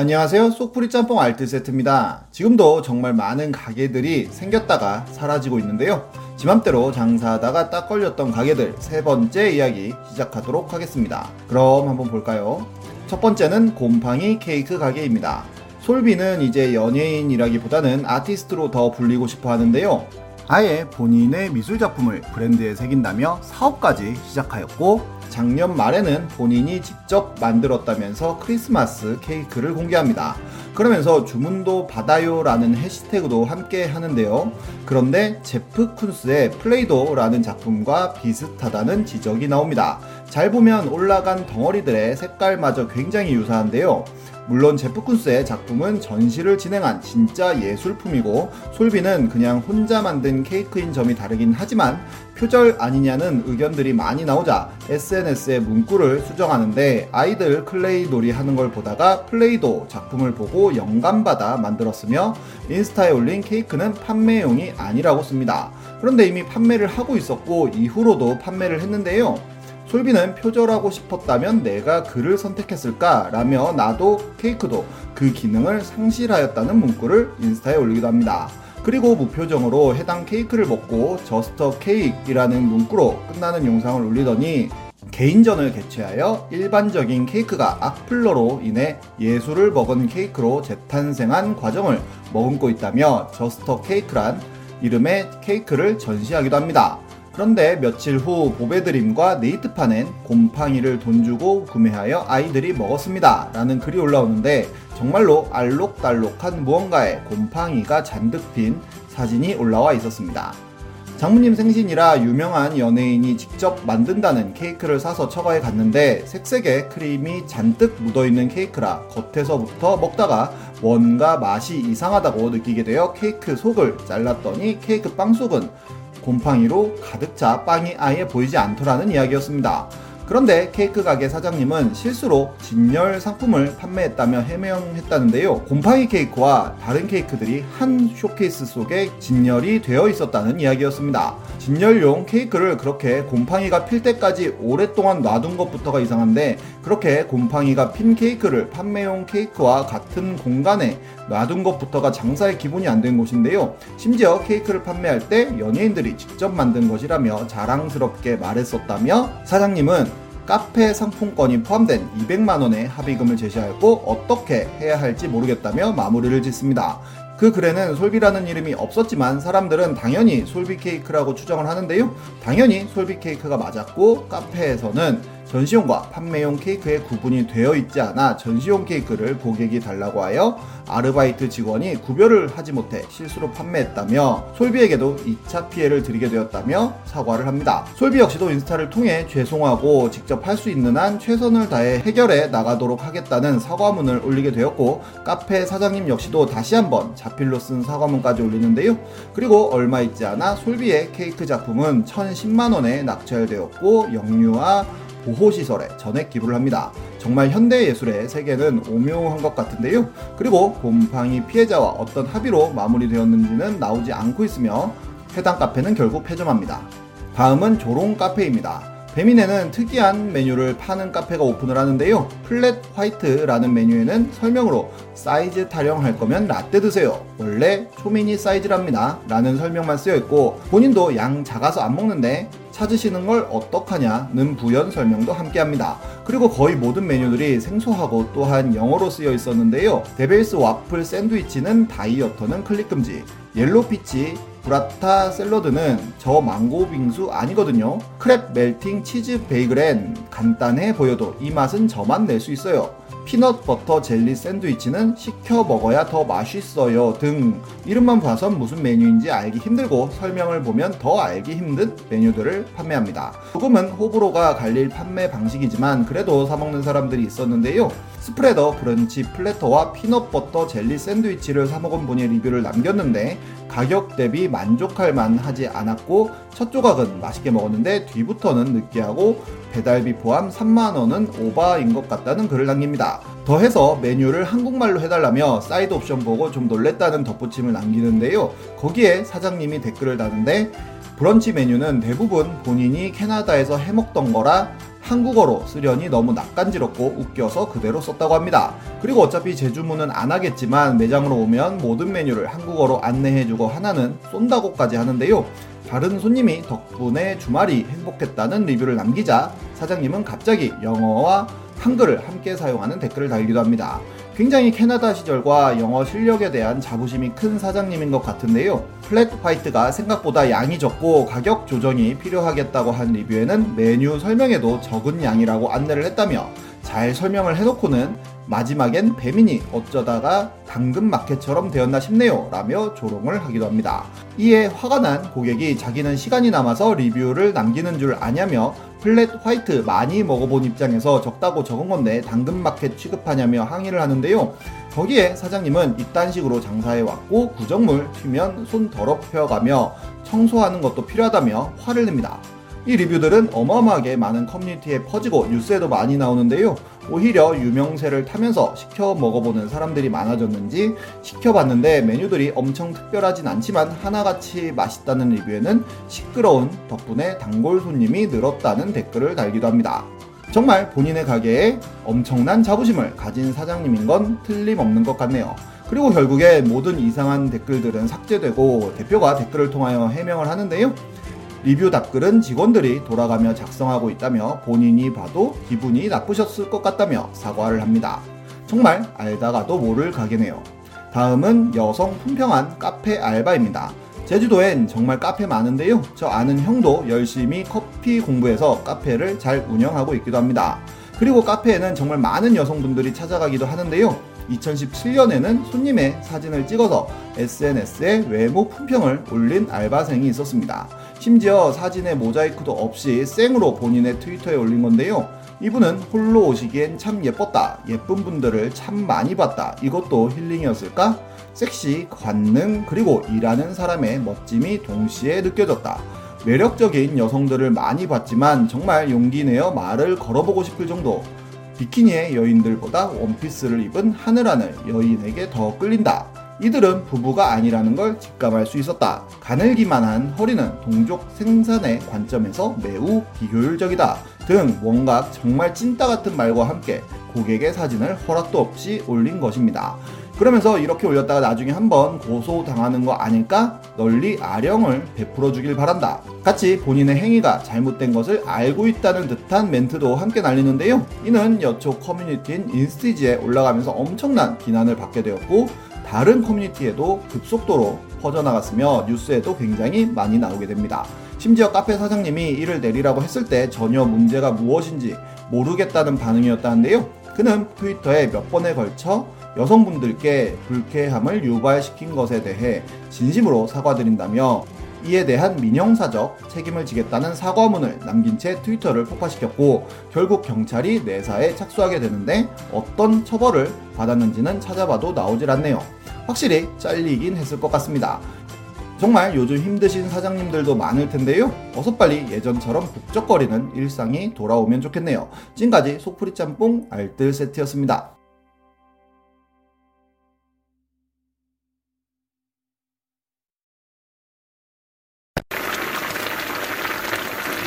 안녕하세요. 쏙프리 짬뽕 알뜰 세트입니다. 지금도 정말 많은 가게들이 생겼다가 사라지고 있는데요. 지맘대로 장사하다가 딱 걸렸던 가게들 세 번째 이야기 시작하도록 하겠습니다. 그럼 한번 볼까요? 첫 번째는 곰팡이 케이크 가게입니다. 솔비는 이제 연예인이라기보다는 아티스트로 더 불리고 싶어 하는데요. 아예 본인의 미술 작품을 브랜드에 새긴다며 사업까지 시작하였고 작년 말에는 본인이 직접 만들었다면서 크리스마스 케이크를 공개합니다. 그러면서 주문도 받아요라는 해시태그도 함께 하는데요. 그런데 제프 쿤스의 플레이도라는 작품과 비슷하다는 지적이 나옵니다. 잘 보면 올라간 덩어리들의 색깔마저 굉장히 유사한데요. 물론 제프 쿤스의 작품은 전시를 진행한 진짜 예술품이고 솔비는 그냥 혼자 만든 케이크인 점이 다르긴 하지만 표절 아니냐는 의견들이 많이 나오자 SNS에 문구를 수정하는데 아이들 clay 놀이 하는 걸 보다가 플레이도 작품을 보고 영감받아 만들었으며 인스타에 올린 케이크는 판매용이 아니라고 씁니다. 그런데 이미 판매를 하고 있었고 이후로도 판매를 했는데요. 솔비는 표절하고 싶었다면 내가 그를 선택했을까? 라며 나도 케이크도 그 기능을 상실하였다는 문구를 인스타에 올리기도 합니다. 그리고 무표정으로 해당 케이크를 먹고 저스터 케이크이라는 문구로 끝나는 영상을 올리더니 개인전을 개최하여 일반적인 케이크가 악플러로 인해 예술을 먹은 케이크로 재탄생한 과정을 머금고 있다며 저스터 케이크란 이름의 케이크를 전시하기도 합니다. 그런데 며칠 후 보배드림과 네이트판엔 곰팡이를 돈 주고 구매하여 아이들이 먹었습니다. 라는 글이 올라오는데 정말로 알록달록한 무언가에 곰팡이가 잔뜩 핀 사진이 올라와 있었습니다. 장모님 생신이라 유명한 연예인이 직접 만든다는 케이크를 사서 처가에 갔는데 색색의 크림이 잔뜩 묻어있는 케이크라 겉에서부터 먹다가 뭔가 맛이 이상하다고 느끼게 되어 케이크 속을 잘랐더니 케이크 빵 속은 곰팡이로 가득 차 빵이 아예 보이지 않더라는 이야기였습니다. 그런데 케이크 가게 사장님은 실수로 진열 상품을 판매했다며 해명했다는데요. 곰팡이 케이크와 다른 케이크들이 한 쇼케이스 속에 진열이 되어 있었다는 이야기였습니다. 진열용 케이크를 그렇게 곰팡이가 필 때까지 오랫동안 놔둔 것부터가 이상한데 그렇게 곰팡이가 핀 케이크를 판매용 케이크와 같은 공간에 놔둔 것부터가 장사의 기본이 안된 곳인데요. 심지어 케이크를 판매할 때 연예인들이 직접 만든 것이라며 자랑스럽게 말했었다며 사장님은 카페 상품권이 포함된 200만원의 합의금을 제시하였고 어떻게 해야 할지 모르겠다며 마무리를 짓습니다. 그 글에는 솔비라는 이름이 없었지만 사람들은 당연히 솔비 케이크라고 추정을 하는데요. 당연히 솔비 케이크가 맞았고 카페에서는 전시용과 판매용 케이크의 구분이 되어 있지 않아 전시용 케이크를 고객이 달라고 하여 아르바이트 직원이 구별을 하지 못해 실수로 판매했다며 솔비에게도 2차 피해를 드리게 되었다며 사과를 합니다. 솔비 역시도 인스타를 통해 죄송하고 직접 할 수 있는 한 최선을 다해 해결해 나가도록 하겠다는 사과문을 올리게 되었고 카페 사장님 역시도 다시 한번 자필로 쓴 사과문까지 올리는데요. 그리고 얼마 있지 않아 솔비의 케이크 작품은 1,010만 원에 낙찰되었고 영유아 보호시설에 전액 기부를 합니다. 정말 현대 예술의 세계는 오묘한 것 같은데요. 그리고 곰팡이 피해자와 어떤 합의로 마무리되었는지는 나오지 않고 있으며 해당 카페는 결국 폐점합니다. 다음은 조롱 카페입니다. 배민에는 특이한 메뉴를 파는 카페가 오픈을 하는데요. flat white라는 메뉴에는 설명으로 사이즈 타령할 거면 라떼 드세요. 원래 초미니 사이즈랍니다. 라는 설명만 쓰여 있고 본인도 양 작아서 안 먹는데 찾으시는 걸 어떡하냐는 부연 설명도 함께 합니다. 그리고 거의 모든 메뉴들이 생소하고 또한 영어로 쓰여 있었는데요. devils 와플 샌드위치는 다이어터는 클릭 금지, yellow peach burrata 샐러드는 저 망고 빙수 아니거든요. crab melting 치즈 베이글엔 간단해 보여도 이 맛은 저만 낼 수 있어요. peanut 버터 젤리 샌드위치는 시켜 먹어야 더 맛있어요 등 이름만 봐선 무슨 메뉴인지 알기 힘들고 설명을 보면 더 알기 힘든 메뉴들을 판매합니다. 조금은 호불호가 갈릴 판매 방식이지만 그래도 사먹는 사람들이 있었는데요. spreader brunch platter와 peanut 버터 젤리 샌드위치를 사먹은 분이 리뷰를 남겼는데 가격 대비 만족할 만하지 않았고 첫 조각은 맛있게 먹었는데 뒤부터는 느끼하고 배달비 포함 3만원은 오바인 것 같다는 글을 남깁니다. 더해서 메뉴를 한국말로 해달라며 사이드 옵션 보고 좀 놀랬다는 덧붙임을 남기는데요. 거기에 사장님이 댓글을 다는데 brunch 메뉴는 대부분 본인이 캐나다에서 해먹던 거라 한국어로 쓰려니 너무 낯간지럽고 웃겨서 그대로 썼다고 합니다. 그리고 어차피 재주문은 안 하겠지만 매장으로 오면 모든 메뉴를 한국어로 안내해주고 하나는 쏜다고까지 하는데요. 다른 손님이 덕분에 주말이 행복했다는 리뷰를 남기자 사장님은 갑자기 영어와 한글을 함께 사용하는 댓글을 달기도 합니다. 굉장히 캐나다 시절과 영어 실력에 대한 자부심이 큰 사장님인 것 같은데요. 플랫 화이트가 생각보다 양이 적고 가격 조정이 필요하겠다고 한 리뷰에는 메뉴 설명에도 적은 양이라고 안내를 했다며 잘 설명을 해놓고는 마지막엔 배민이 어쩌다가 당근 마켓처럼 되었나 싶네요. 라며 조롱을 하기도 합니다. 이에 화가 난 고객이 자기는 시간이 남아서 리뷰를 남기는 줄 아냐며 플랫 화이트 많이 먹어본 입장에서 적다고 적은 건데 당근 마켓 취급하냐며 항의를 하는데요. 거기에 사장님은 이딴 식으로 장사해 왔고 구정물 튀면 손 더럽혀가며 청소하는 것도 필요하다며 화를 냅니다. 이 리뷰들은 어마어마하게 많은 커뮤니티에 퍼지고 뉴스에도 많이 나오는데요. 오히려 유명세를 타면서 시켜 먹어보는 사람들이 많아졌는지 시켜봤는데 메뉴들이 엄청 특별하진 않지만 하나같이 맛있다는 리뷰에는 시끄러운 덕분에 단골 손님이 늘었다는 댓글을 달기도 합니다. 정말 본인의 가게에 엄청난 자부심을 가진 사장님인 건 틀림없는 것 같네요. 그리고 결국에 모든 이상한 댓글들은 삭제되고 대표가 댓글을 통하여 해명을 하는데요. 리뷰 답글은 직원들이 돌아가며 작성하고 있다며 본인이 봐도 기분이 나쁘셨을 것 같다며 사과를 합니다. 정말 알다가도 모를 가게네요. 다음은 여성 품평한 카페 알바입니다. 제주도엔 정말 카페 많은데요. 저 아는 형도 열심히 커피 공부해서 카페를 잘 운영하고 있기도 합니다. 그리고 카페에는 정말 많은 여성분들이 찾아가기도 하는데요. 2017년에는 손님의 사진을 찍어서 SNS에 외모 품평을 올린 알바생이 있었습니다. 심지어 사진에 모자이크도 없이 생으로 본인의 트위터에 올린 건데요. 이분은 홀로 오시기엔 참 예뻤다. 예쁜 분들을 참 많이 봤다. 이것도 힐링이었을까? 섹시, 관능, 그리고 일하는 사람의 멋짐이 동시에 느껴졌다. 매력적인 여성들을 많이 봤지만 정말 용기 내어 말을 걸어보고 싶을 정도. 비키니의 여인들보다 원피스를 입은 하늘하늘 여인에게 더 끌린다. 이들은 부부가 아니라는 걸 직감할 수 있었다. 가늘기만 한 허리는 동족 생산의 관점에서 매우 비효율적이다. 등 뭔가 정말 찐따 같은 말과 함께 고객의 사진을 허락도 없이 올린 것입니다. 그러면서 이렇게 올렸다가 나중에 한번 고소당하는 거 아닐까? 널리 아량을 베풀어 주길 바란다. 같이 본인의 행위가 잘못된 것을 알고 있다는 듯한 멘트도 함께 날리는데요. 이는 여초 커뮤니티인 인스티즈에 올라가면서 엄청난 비난을 받게 되었고 다른 커뮤니티에도 급속도로 퍼져나갔으며 뉴스에도 굉장히 많이 나오게 됩니다. 심지어 카페 사장님이 이를 내리라고 했을 때 전혀 문제가 무엇인지 모르겠다는 반응이었다는데요. 그는 트위터에 몇 번에 걸쳐 여성분들께 불쾌함을 유발시킨 것에 대해 진심으로 사과드린다며 이에 대한 민형사적 책임을 지겠다는 사과문을 남긴 채 트위터를 폭파시켰고 결국 경찰이 내사에 착수하게 되는데 어떤 처벌을 받았는지는 찾아봐도 나오질 않네요. 확실히 잘리긴 했을 것 같습니다. 정말 요즘 힘드신 사장님들도 많을 텐데요. 어서 빨리 예전처럼 북적거리는 일상이 돌아오면 좋겠네요. 지금까지 속풀이 짬뽕 알뜰 세트였습니다.